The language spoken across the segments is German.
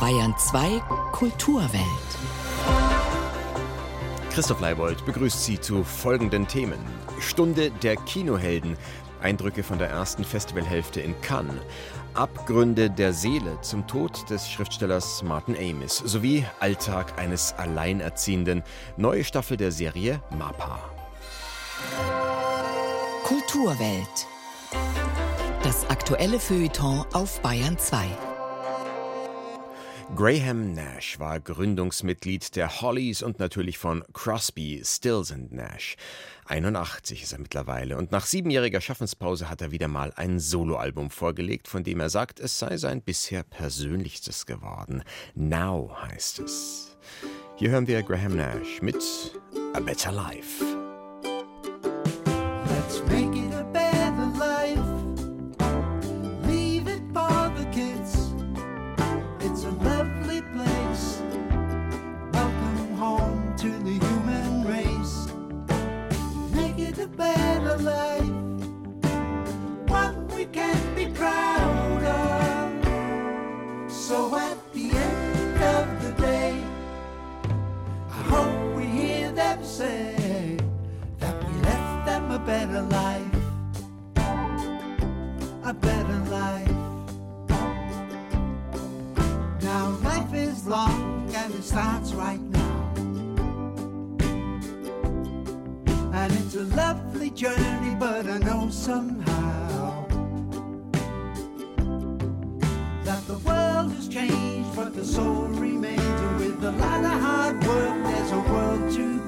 Bayern 2 Kulturwelt. Christoph Leibold begrüßt Sie zu folgenden Themen. Stunde der Kinohelden. Eindrücke von der ersten Festivalhälfte in Cannes. Abgründe der Seele zum Tod des Schriftstellers Martin Amis sowie Alltag eines Alleinerziehenden. Neue Staffel der Serie MAPA. Kulturwelt. Das aktuelle Feuilleton auf Bayern 2. Graham Nash war Gründungsmitglied der Hollies und natürlich von Crosby, Stills and Nash. 81 ist er mittlerweile und nach siebenjähriger Schaffenspause hat er wieder mal ein Soloalbum vorgelegt, von dem er sagt, es sei sein bisher persönlichstes geworden. Now heißt es. Hier hören wir Graham Nash mit A Better Life. Let's make Now life is long and it starts right now. And it's a lovely journey, but I know somehow that the world has changed, but the soul remains. And with a lot of hard work, there's a world to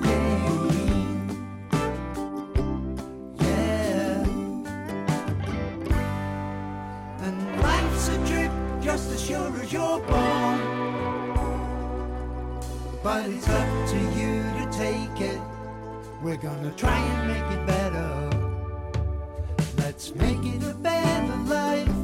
you're born. But it's up to you to take it. We're gonna try and make it better. Let's make it a better life.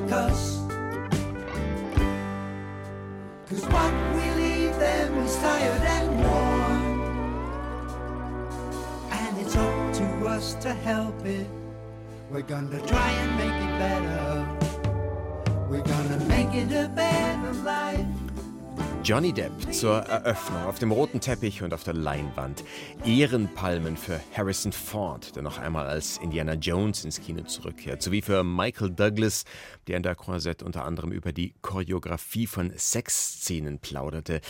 Like us. Cause what we leave them is tired and worn. And it's up to us to help it. We're gonna try and make it better. We're gonna make it a better life. Johnny Depp zur Eröffnung auf dem roten Teppich und auf der Leinwand. Ehrenpalmen für Harrison Ford, der noch einmal als Indiana Jones ins Kino zurückkehrt, sowie für Michael Douglas, der in der Croisette unter anderem über die Choreografie von Sexszenen plauderte.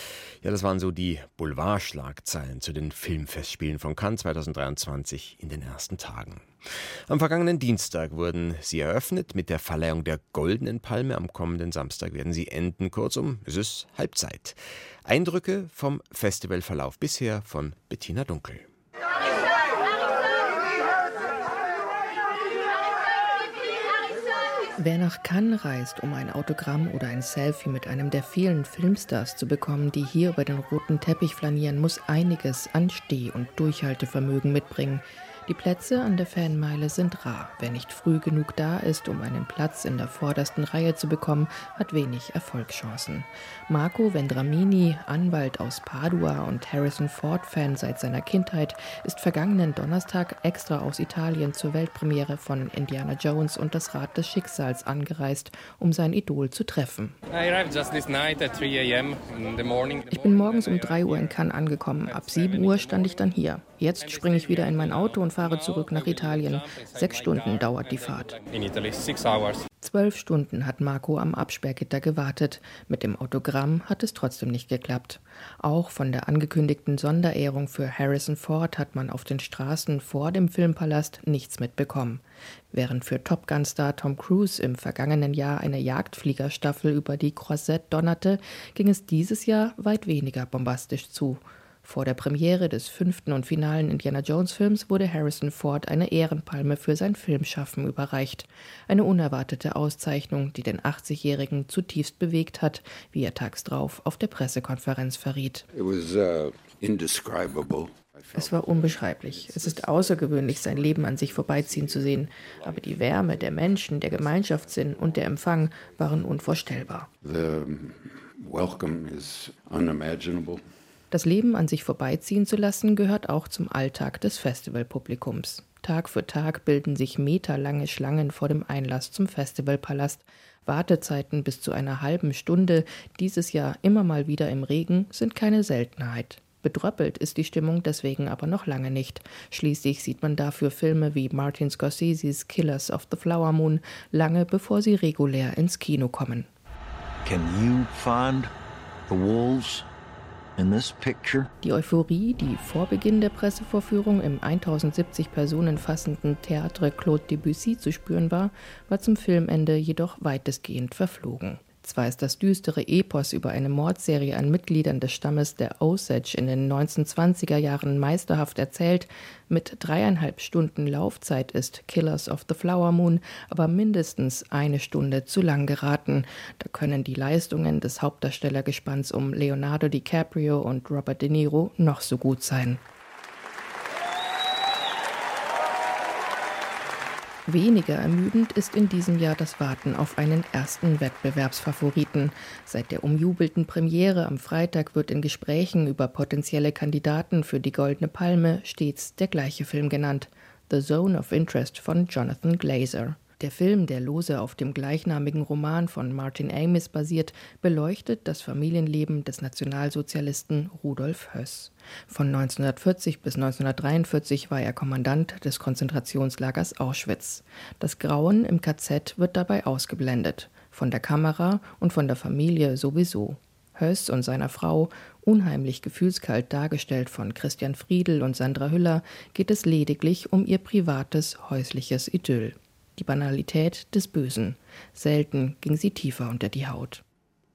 Ja, das waren so die Boulevardschlagzeilen zu den Filmfestspielen von Cannes 2023 in den ersten Tagen. Am vergangenen Dienstag wurden sie eröffnet mit der Verleihung der Goldenen Palme. Am kommenden Samstag werden sie enden. Kurzum, es ist Halbzeit. Eindrücke vom Festivalverlauf bisher von Bettina Dunkel. Wer nach Cannes reist, um ein Autogramm oder ein Selfie mit einem der vielen Filmstars zu bekommen, die hier über den roten Teppich flanieren, muss einiges an Steh- und Durchhaltevermögen mitbringen. Die Plätze an der Fanmeile sind rar. Wer nicht früh genug da ist, um einen Platz in der vordersten Reihe zu bekommen, hat wenig Erfolgschancen. Marco Vendramini, Anwalt aus Padua und Harrison Ford-Fan seit seiner Kindheit, ist vergangenen Donnerstag extra aus Italien zur Weltpremiere von Indiana Jones und das Rad des Schicksals angereist, um sein Idol zu treffen. Ich bin morgens um 3 Uhr in Cannes angekommen. Ab 7 Uhr stand ich dann hier. Jetzt springe ich wieder in mein Auto und fahre zurück nach Italien. Sechs Stunden dauert die Fahrt. zwölf Stunden hat Marco am Absperrgitter gewartet. Mit dem Autogramm hat es trotzdem nicht geklappt. Auch von der angekündigten Sonderehrung für Harrison Ford hat man auf den Straßen vor dem Filmpalast nichts mitbekommen. Während für Top Gun-Star Tom Cruise im vergangenen Jahr eine Jagdfliegerstaffel über die Croisette donnerte, ging es dieses Jahr weit weniger bombastisch zu. Vor der Premiere des fünften und finalen Indiana Jones-Films wurde Harrison Ford eine Ehrenpalme für sein Filmschaffen überreicht. Eine unerwartete Auszeichnung, die den 80-Jährigen zutiefst bewegt hat, wie er tags drauf auf der Pressekonferenz verriet. Was, uh, es war unbeschreiblich. Es ist außergewöhnlich, sein Leben an sich vorbeiziehen zu sehen. Aber die Wärme der Menschen, der Gemeinschaftssinn und der Empfang waren unvorstellbar. The welcome is unimaginable. Das Leben an sich vorbeiziehen zu lassen, gehört auch zum Alltag des Festivalpublikums. Tag für Tag bilden sich meterlange Schlangen vor dem Einlass zum Festivalpalast. Wartezeiten bis zu einer halben Stunde, dieses Jahr immer mal wieder im Regen, sind keine Seltenheit. Bedröppelt ist die Stimmung deswegen aber noch lange nicht. Schließlich sieht man dafür Filme wie Martin Scorseses Killers of the Flower Moon lange bevor sie regulär ins Kino kommen. Can you find the wolves? Die Euphorie, die vor Beginn der Pressevorführung im 1070 Personen fassenden Théâtre Claude Debussy zu spüren war, war zum Filmende jedoch weitestgehend verflogen. Zwar ist das düstere Epos über eine Mordserie an Mitgliedern des Stammes der Osage in den 1920er Jahren meisterhaft erzählt, mit dreieinhalb Stunden Laufzeit ist Killers of the Flower Moon aber mindestens eine Stunde zu lang geraten. Da können die Leistungen des Hauptdarstellergespanns um Leonardo DiCaprio und Robert De Niro noch so gut sein. Weniger ermüdend ist in diesem Jahr das Warten auf einen ersten Wettbewerbsfavoriten. Seit der umjubelten Premiere am Freitag wird in Gesprächen über potenzielle Kandidaten für die Goldene Palme stets der gleiche Film genannt: The Zone of Interest von Jonathan Glazer. Der Film, der lose auf dem gleichnamigen Roman von Martin Amis basiert, beleuchtet das Familienleben des Nationalsozialisten Rudolf Höss. Von 1940 bis 1943 war er Kommandant des Konzentrationslagers Auschwitz. Das Grauen im KZ wird dabei ausgeblendet, von der Kamera und von der Familie sowieso. Höss und seiner Frau, unheimlich gefühlskalt dargestellt von Christian Friedel und Sandra Hüller, geht es lediglich um ihr privates, häusliches Idyll die Banalität des Bösen. Selten ging sie tiefer unter die Haut.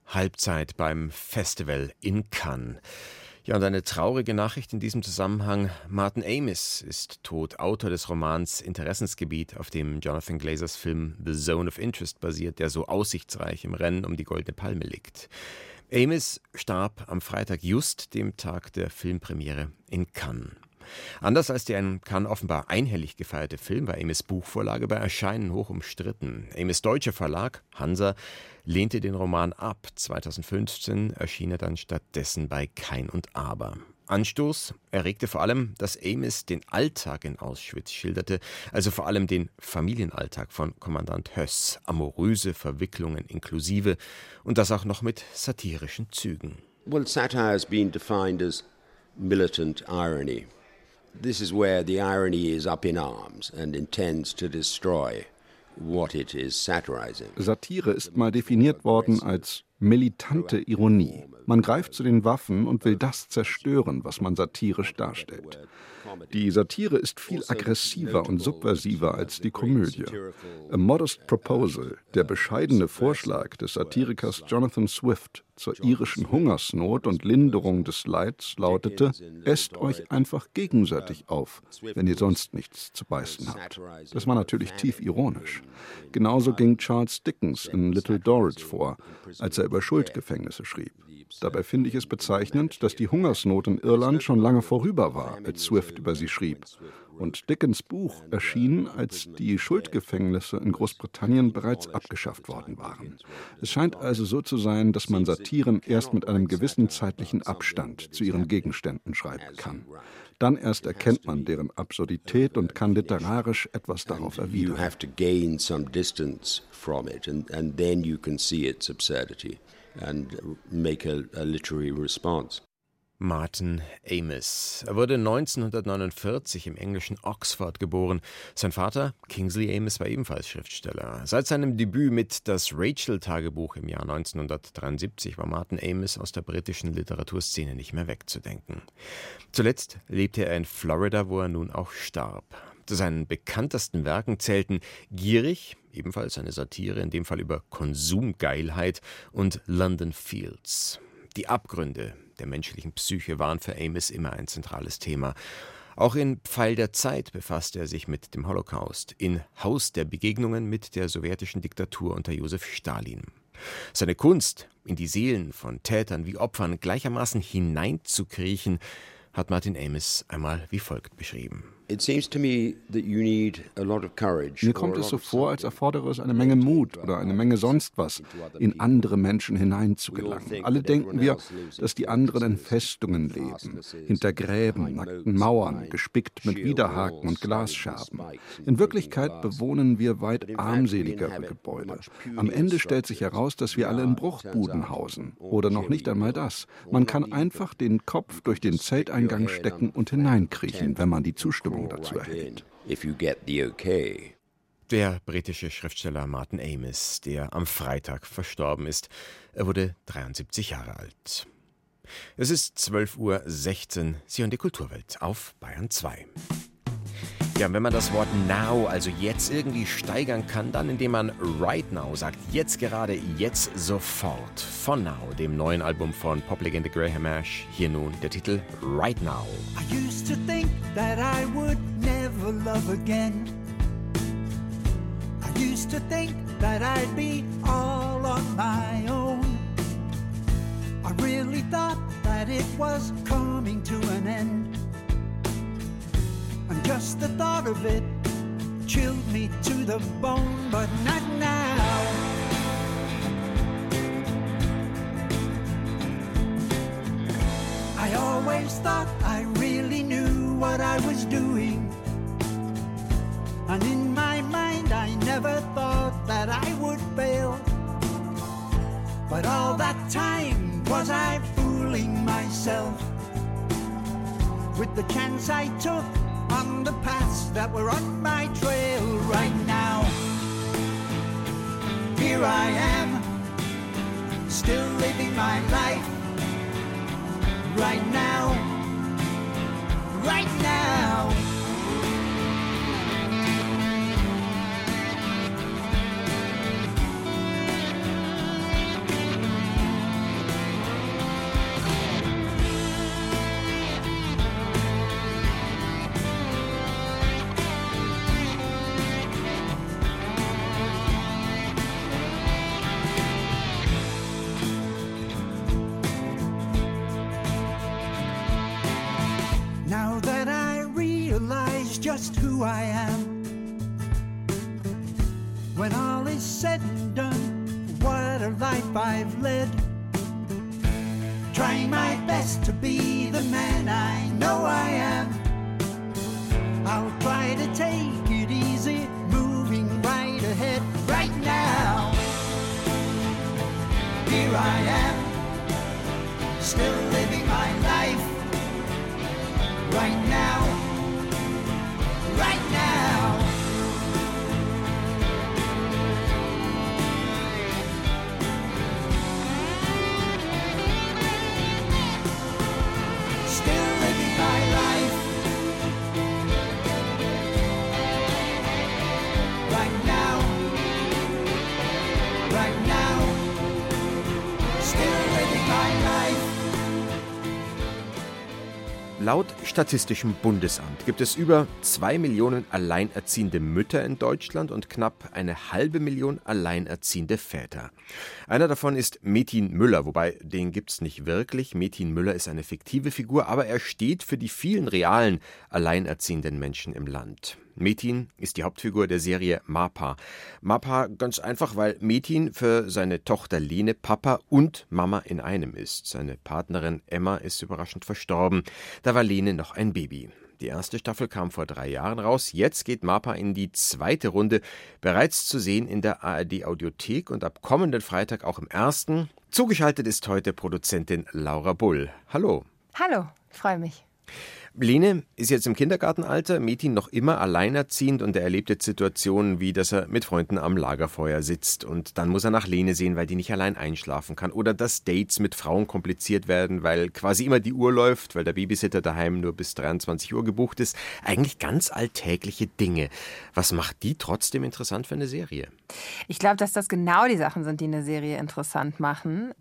Halbzeit beim Festival in Cannes. Ja, und eine traurige Nachricht in diesem Zusammenhang. Martin Amis ist tot, Autor des Romans Interessensgebiet, auf dem Jonathan Glazers Film The Zone of Interest basiert, der so aussichtsreich im Rennen um die Goldene Palme liegt. Amis starb am Freitag just dem Tag der Filmpremiere in Cannes. Anders als der in Cannes offenbar einhellig gefeierte Film war Amis Buchvorlage bei Erscheinen hoch umstritten. Amis deutscher Verlag, Hansa, lehnte den Roman ab. 2015 erschien er dann stattdessen bei Kein und Aber. Anstoß erregte vor allem, dass Amis den Alltag in Auschwitz schilderte, also vor allem den Familienalltag von Kommandant Höss, amoröse Verwicklungen inklusive und das auch noch mit satirischen Zügen. Well, satire has been defined as militant irony. This is where the irony is up in arms and intends to destroy what it is satirizing. Satire ist mal definiert worden als militante Ironie. Man greift zu den Waffen und will das zerstören, was man satirisch darstellt. Die Satire ist viel aggressiver und subversiver als die Komödie. A Modest Proposal, der bescheidene Vorschlag des Satirikers Jonathan Swift zur irischen Hungersnot und Linderung des Leids lautete, esst euch einfach gegenseitig auf, wenn ihr sonst nichts zu beißen habt. Das war natürlich tief ironisch. Genauso ging Charles Dickens in Little Dorrit vor, als er über Schuldgefängnisse schrieb. Dabei finde ich es bezeichnend, dass die Hungersnot in Irland schon lange vorüber war, als Swift über sie schrieb. Und Dickens Buch erschien, als die Schuldgefängnisse in Großbritannien bereits abgeschafft worden waren. Es scheint also so zu sein, dass man Satiren erst mit einem gewissen zeitlichen Abstand zu ihren Gegenständen schreiben kann. Dann erst erkennt man deren Absurdität und kann literarisch etwas darauf erwidern. and make a, a literary response. Martin Amis. Er wurde 1949 im englischen Oxford geboren. Sein Vater, Kingsley Amis, war ebenfalls Schriftsteller. Seit seinem Debüt mit Das Rachel-Tagebuch im Jahr 1973 war Martin Amis aus der britischen Literaturszene nicht mehr wegzudenken. Zuletzt lebte er in Florida, wo er nun auch starb. Zu seinen bekanntesten Werken zählten Gierig, ebenfalls eine Satire, in dem Fall über Konsumgeilheit, und London Fields. Die Abgründe der menschlichen Psyche waren für Amos immer ein zentrales Thema. Auch in Pfeil der Zeit befasste er sich mit dem Holocaust, in Haus der Begegnungen mit der sowjetischen Diktatur unter Josef Stalin. Seine Kunst, in die Seelen von Tätern wie Opfern gleichermaßen hineinzukriechen, hat Martin Amis einmal wie folgt beschrieben. Mir kommt es so vor, als erfordere es eine Menge Mut oder eine Menge sonst was, in andere Menschen hineinzugelangen. Alle denken wir, dass die anderen in Festungen leben, hinter Gräben, nackten Mauern, gespickt mit Widerhaken und Glasscherben. In Wirklichkeit bewohnen wir weit armseligere Gebäude. Am Ende stellt sich heraus, dass wir alle in Bruchbuden hausen. Oder noch nicht einmal das. Man kann einfach den Kopf durch den Zelteingang stecken und hineinkriechen, wenn man die Zustimmung Zustimmung dazu erhält. Der britische Schriftsteller Martin Amis, der am Freitag verstorben ist. Er wurde 73 Jahre alt. Es ist 12.16 Uhr. Sie hören die Kulturwelt auf Bayern 2. Ja, wenn man das Wort now, also jetzt irgendwie steigern kann, dann indem man right now sagt, jetzt gerade, jetzt sofort. Von Now, dem neuen Album von Poplegende Graham Ash. Hier nun der Titel Right Now. I used to think that I would never love again. I used to think that I'd be all on my own. I really thought that it was coming to an end. Just the thought of it chilled me to the bone, but not now. I always thought I really knew what I was doing. And in my mind, I never thought that I would fail. But all that time, was I fooling myself? With the chance I took, on the paths that were on my trail right now. Here I am, still living my life right now, is said and done, what a life I've led. Trying my best to be the man I know I am. I'll try to take it easy, moving right ahead right now. Here I am, still living my life right now Laut Statistischem Bundesamt gibt es über zwei Millionen alleinerziehende Mütter in Deutschland und knapp eine halbe Million alleinerziehende Väter. Einer davon ist Metin Müller, wobei den gibt's nicht wirklich. Metin Müller ist eine fiktive Figur, aber er steht für die vielen realen alleinerziehenden Menschen im Land. Metin ist die Hauptfigur der Serie Mapa. Mapa ganz einfach, weil Metin für seine Tochter Lene Papa und Mama in einem ist. Seine Partnerin Emma ist überraschend verstorben. Da war Lene noch ein Baby. Die erste Staffel kam vor drei Jahren raus. Jetzt geht Mapa in die zweite Runde. Bereits zu sehen in der ARD Audiothek und ab kommenden Freitag auch im ersten. Zugeschaltet ist heute Produzentin Laura Bull. Hallo. Hallo, ich freue mich. Lene ist jetzt im Kindergartenalter, Metin noch immer alleinerziehend und er erlebt jetzt Situationen wie, dass er mit Freunden am Lagerfeuer sitzt und dann muss er nach Lene sehen, weil die nicht allein einschlafen kann oder dass Dates mit Frauen kompliziert werden, weil quasi immer die Uhr läuft, weil der Babysitter daheim nur bis 23 Uhr gebucht ist. Eigentlich ganz alltägliche Dinge. Was macht die trotzdem interessant für eine Serie? Ich glaube, dass das genau die Sachen sind, die eine Serie interessant machen.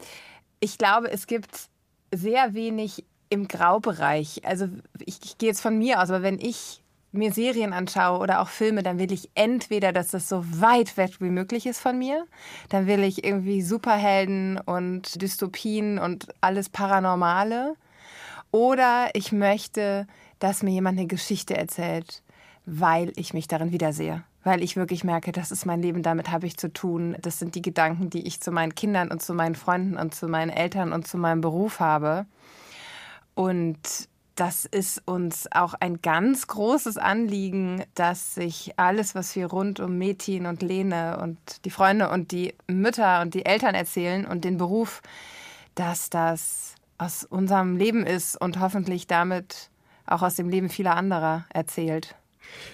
Ich glaube, es gibt sehr wenig im Graubereich. Also ich, ich gehe jetzt von mir aus, aber wenn ich mir Serien anschaue oder auch Filme, dann will ich entweder, dass das so weit weg wie möglich ist von mir. Dann will ich irgendwie Superhelden und Dystopien und alles Paranormale. Oder ich möchte, dass mir jemand eine Geschichte erzählt, weil ich mich darin wiedersehe. Weil ich wirklich merke, das ist mein Leben, damit habe ich zu tun. Das sind die Gedanken, die ich zu meinen Kindern und zu meinen Freunden und zu meinen Eltern und zu meinem Beruf habe. Und das ist uns auch ein ganz großes Anliegen, dass sich alles, was wir rund um Metin und Lene und die Freunde und die Mütter und die Eltern erzählen und den Beruf, dass das aus unserem Leben ist und hoffentlich damit auch aus dem Leben vieler anderer erzählt.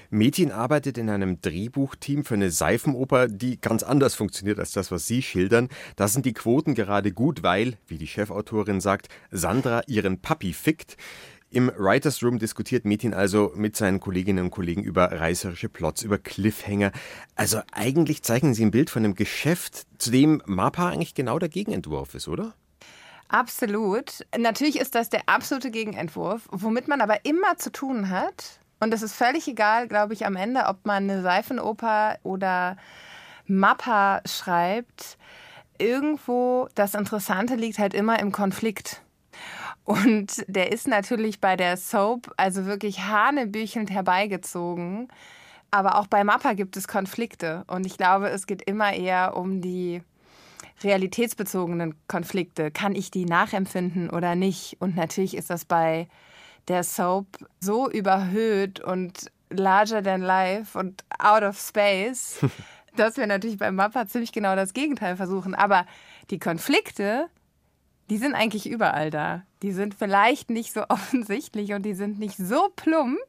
Metin arbeitet in einem Drehbuchteam für eine Seifenoper, die ganz anders funktioniert als das, was Sie schildern. Da sind die Quoten gerade gut, weil, wie die Chefautorin sagt, Sandra ihren Papi fickt. Im Writers Room diskutiert Metin also mit seinen Kolleginnen und Kollegen über reißerische Plots, über Cliffhanger. Also eigentlich zeichnen Sie ein Bild von einem Geschäft, zu dem MAPA eigentlich genau der Gegenentwurf ist, oder? Absolut. Natürlich ist das der absolute Gegenentwurf, womit man aber immer zu tun hat, und es ist völlig egal, glaube ich, am Ende, ob man eine Seifenoper oder Mappa schreibt. Irgendwo das Interessante liegt halt immer im Konflikt. Und der ist natürlich bei der Soap also wirklich hanebüchelnd herbeigezogen. Aber auch bei Mappa gibt es Konflikte. Und ich glaube, es geht immer eher um die realitätsbezogenen Konflikte. Kann ich die nachempfinden oder nicht? Und natürlich ist das bei der Soap so überhöht und larger than life und out of space, dass wir natürlich beim Mappa ziemlich genau das Gegenteil versuchen. Aber die Konflikte, die sind eigentlich überall da. Die sind vielleicht nicht so offensichtlich und die sind nicht so plump,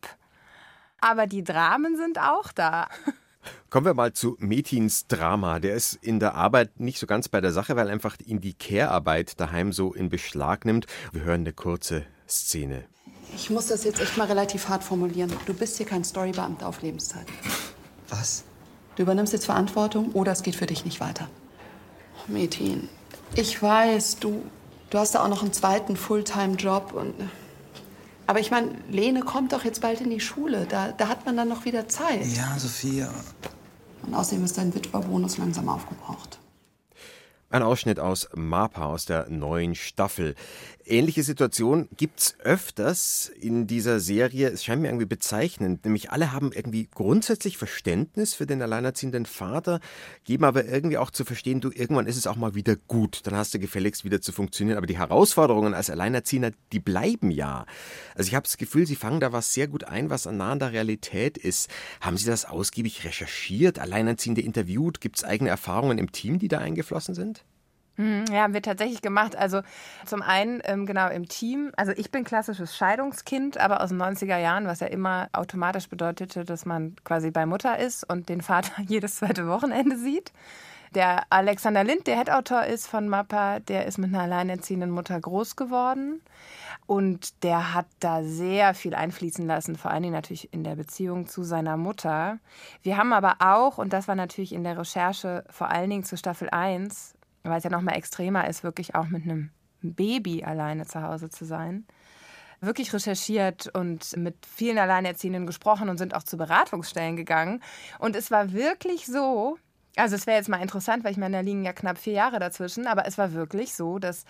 aber die Dramen sind auch da. Kommen wir mal zu Metins Drama. Der ist in der Arbeit nicht so ganz bei der Sache, weil einfach ihn die Care-Arbeit daheim so in Beschlag nimmt. Wir hören eine kurze Szene. Ich muss das jetzt echt mal relativ hart formulieren. Du bist hier kein Storybeamter auf Lebenszeit. Was? Du übernimmst jetzt Verantwortung oder es geht für dich nicht weiter. Oh, Metin, ich weiß, du, du hast da auch noch einen zweiten Fulltime-Job und. Aber ich meine, Lene kommt doch jetzt bald in die Schule. Da, da hat man dann noch wieder Zeit. Ja, Sophia. Und außerdem ist dein Witwerbonus langsam aufgebraucht. Ein Ausschnitt aus MAPA aus der neuen Staffel. Ähnliche Situation gibt's öfters in dieser Serie. Es scheint mir irgendwie bezeichnend. Nämlich alle haben irgendwie grundsätzlich Verständnis für den alleinerziehenden Vater, geben aber irgendwie auch zu verstehen, du, irgendwann ist es auch mal wieder gut. Dann hast du gefälligst wieder zu funktionieren. Aber die Herausforderungen als Alleinerziehender, die bleiben ja. Also ich habe das Gefühl, Sie fangen da was sehr gut ein, was an der Realität ist. Haben Sie das ausgiebig recherchiert, Alleinerziehende interviewt? Gibt es eigene Erfahrungen im Team, die da eingeflossen sind? Mhm, ja, haben wir tatsächlich gemacht. Also zum einen ähm, genau im Team. Also ich bin klassisches Scheidungskind, aber aus den 90er Jahren, was ja immer automatisch bedeutete, dass man quasi bei Mutter ist und den Vater jedes zweite Wochenende sieht. Der Alexander Lind, der Head-Autor ist von Mappa, der ist mit einer alleinerziehenden Mutter groß geworden. Und der hat da sehr viel einfließen lassen, vor allen Dingen natürlich in der Beziehung zu seiner Mutter. Wir haben aber auch, und das war natürlich in der Recherche vor allen Dingen zu Staffel 1, weil es ja noch mal extremer ist, wirklich auch mit einem Baby alleine zu Hause zu sein. Wirklich recherchiert und mit vielen Alleinerziehenden gesprochen und sind auch zu Beratungsstellen gegangen. Und es war wirklich so, also es wäre jetzt mal interessant, weil ich meine, da liegen ja knapp vier Jahre dazwischen, aber es war wirklich so, dass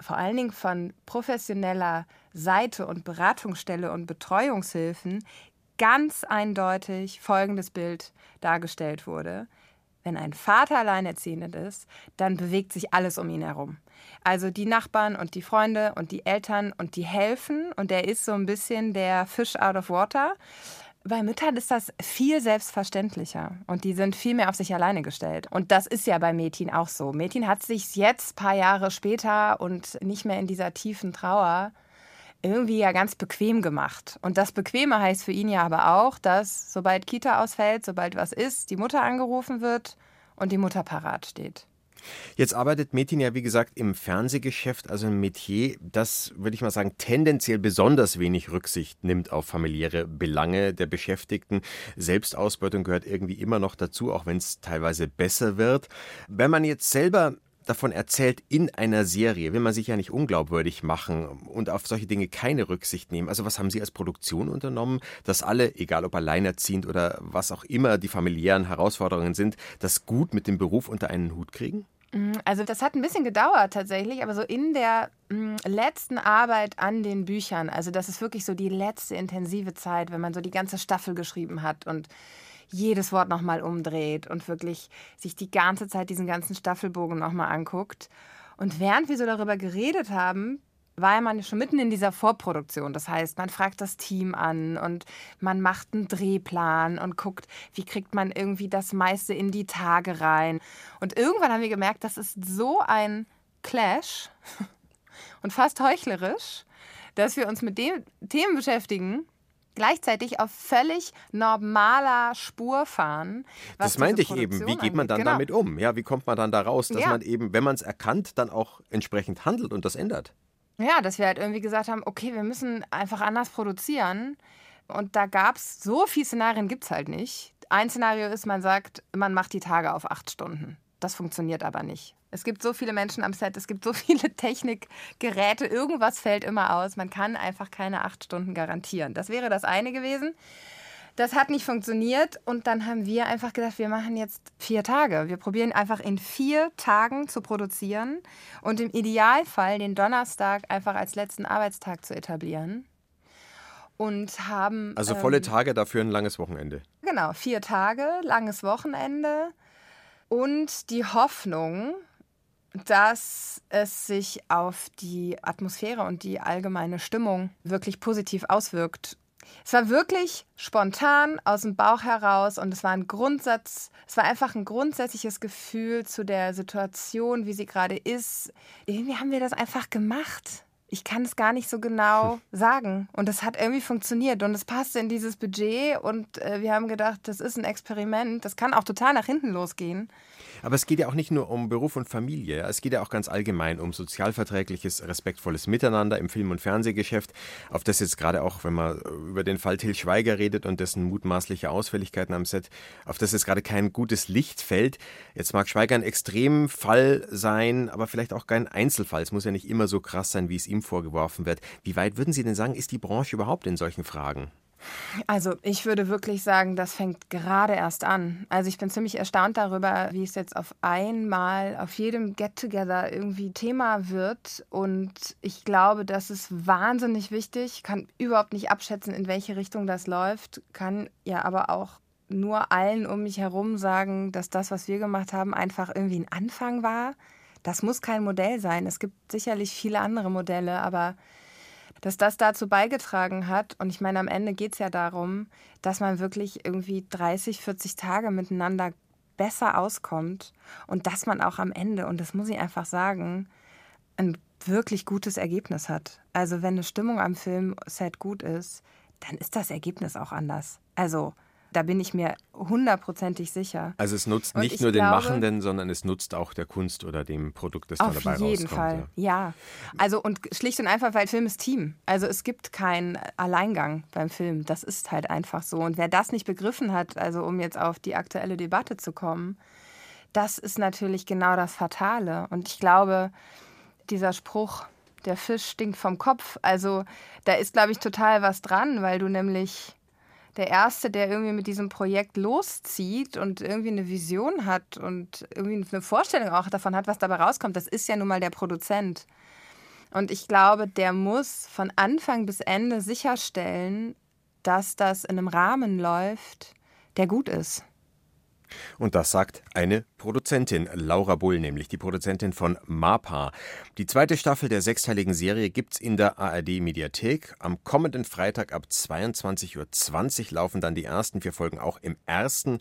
vor allen Dingen von professioneller Seite und Beratungsstelle und Betreuungshilfen ganz eindeutig folgendes Bild dargestellt wurde. Wenn ein Vater alleinerziehend ist, dann bewegt sich alles um ihn herum. Also die Nachbarn und die Freunde und die Eltern und die helfen und er ist so ein bisschen der Fish out of water. Bei Müttern ist das viel selbstverständlicher und die sind viel mehr auf sich alleine gestellt. Und das ist ja bei Metin auch so. Metin hat sich jetzt, paar Jahre später und nicht mehr in dieser tiefen Trauer, irgendwie ja ganz bequem gemacht. Und das Bequeme heißt für ihn ja aber auch, dass sobald Kita ausfällt, sobald was ist, die Mutter angerufen wird und die Mutter parat steht. Jetzt arbeitet Metin ja, wie gesagt, im Fernsehgeschäft, also ein Metier, das, würde ich mal sagen, tendenziell besonders wenig Rücksicht nimmt auf familiäre Belange der Beschäftigten. Selbstausbeutung gehört irgendwie immer noch dazu, auch wenn es teilweise besser wird. Wenn man jetzt selber davon erzählt in einer Serie, will man sich ja nicht unglaubwürdig machen und auf solche Dinge keine Rücksicht nehmen. Also was haben Sie als Produktion unternommen, dass alle, egal ob alleinerziehend oder was auch immer die familiären Herausforderungen sind, das gut mit dem Beruf unter einen Hut kriegen? Mm, also das hat ein bisschen gedauert tatsächlich, aber so in der mm, letzten Arbeit an den Büchern, also das ist wirklich so die letzte intensive Zeit, wenn man so die ganze Staffel geschrieben hat und jedes Wort nochmal umdreht und wirklich sich die ganze Zeit diesen ganzen Staffelbogen nochmal anguckt. Und während wir so darüber geredet haben, war man schon mitten in dieser Vorproduktion. Das heißt, man fragt das Team an und man macht einen Drehplan und guckt, wie kriegt man irgendwie das meiste in die Tage rein. Und irgendwann haben wir gemerkt, das ist so ein Clash und fast heuchlerisch, dass wir uns mit den Themen beschäftigen, gleichzeitig auf völlig normaler Spur fahren. das meinte ich eben. Wie geht man dann genau. damit um? Ja, wie kommt man dann da raus, dass ja. man eben, wenn man es erkannt, dann auch entsprechend handelt und das ändert? Ja, dass wir halt irgendwie gesagt haben, okay, wir müssen einfach anders produzieren. Und da gab es so viele Szenarien, gibt es halt nicht. Ein Szenario ist, man sagt, man macht die Tage auf acht Stunden. Das funktioniert aber nicht. Es gibt so viele Menschen am Set, es gibt so viele Technikgeräte, irgendwas fällt immer aus. Man kann einfach keine acht Stunden garantieren. Das wäre das eine gewesen. Das hat nicht funktioniert und dann haben wir einfach gedacht, wir machen jetzt vier Tage. Wir probieren einfach in vier Tagen zu produzieren und im Idealfall den Donnerstag einfach als letzten Arbeitstag zu etablieren. Und haben. Also volle ähm, Tage, dafür ein langes Wochenende. Genau, vier Tage, langes Wochenende und die Hoffnung, dass es sich auf die Atmosphäre und die allgemeine Stimmung wirklich positiv auswirkt. Es war wirklich spontan aus dem Bauch heraus und es war ein Grundsatz, es war einfach ein grundsätzliches Gefühl zu der Situation, wie sie gerade ist. Irgendwie haben wir das einfach gemacht. Ich kann es gar nicht so genau sagen. Und es hat irgendwie funktioniert und es passte in dieses Budget und äh, wir haben gedacht, das ist ein Experiment. Das kann auch total nach hinten losgehen. Aber es geht ja auch nicht nur um Beruf und Familie, es geht ja auch ganz allgemein um sozialverträgliches, respektvolles Miteinander im Film- und Fernsehgeschäft, auf das jetzt gerade auch, wenn man über den Fall Till Schweiger redet und dessen mutmaßliche Ausfälligkeiten am Set, auf das jetzt gerade kein gutes Licht fällt. Jetzt mag Schweiger ein Extremfall sein, aber vielleicht auch kein Einzelfall. Es muss ja nicht immer so krass sein, wie es ihm vorgeworfen wird. Wie weit würden Sie denn sagen, ist die Branche überhaupt in solchen Fragen? Also ich würde wirklich sagen, das fängt gerade erst an. Also ich bin ziemlich erstaunt darüber, wie es jetzt auf einmal auf jedem Get-Together irgendwie Thema wird. Und ich glaube, das ist wahnsinnig wichtig. Ich kann überhaupt nicht abschätzen, in welche Richtung das läuft. Kann ja aber auch nur allen um mich herum sagen, dass das, was wir gemacht haben, einfach irgendwie ein Anfang war. Das muss kein Modell sein. Es gibt sicherlich viele andere Modelle, aber dass das dazu beigetragen hat. Und ich meine, am Ende geht es ja darum, dass man wirklich irgendwie 30, 40 Tage miteinander besser auskommt und dass man auch am Ende, und das muss ich einfach sagen, ein wirklich gutes Ergebnis hat. Also wenn eine Stimmung am Filmset gut ist, dann ist das Ergebnis auch anders. Also da bin ich mir hundertprozentig sicher. Also es nutzt nicht nur den Machenden, sondern es nutzt auch der Kunst oder dem Produkt, das dann dabei rauskommt. Auf jeden Fall, ja. ja. Also und schlicht und einfach, weil Film ist Team. Also es gibt keinen Alleingang beim Film. Das ist halt einfach so. Und wer das nicht begriffen hat, also um jetzt auf die aktuelle Debatte zu kommen, das ist natürlich genau das Fatale. Und ich glaube, dieser Spruch, der Fisch stinkt vom Kopf, also da ist, glaube ich, total was dran, weil du nämlich der Erste, der irgendwie mit diesem Projekt loszieht und irgendwie eine Vision hat und irgendwie eine Vorstellung auch davon hat, was dabei rauskommt, das ist ja nun mal der Produzent. Und ich glaube, der muss von Anfang bis Ende sicherstellen, dass das in einem Rahmen läuft, der gut ist. Und das sagt eine Produzentin, Laura Bull, nämlich die Produzentin von MAPA. Die zweite Staffel der sechsteiligen Serie gibt's in der ARD-Mediathek. Am kommenden Freitag ab 22.20 Uhr laufen dann die ersten vier Folgen auch im ersten.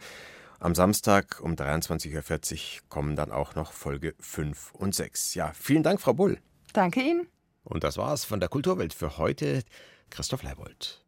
Am Samstag um 23.40 Uhr kommen dann auch noch Folge 5 und 6. Ja, vielen Dank, Frau Bull. Danke Ihnen. Und das war's von der Kulturwelt für heute. Christoph Leibold.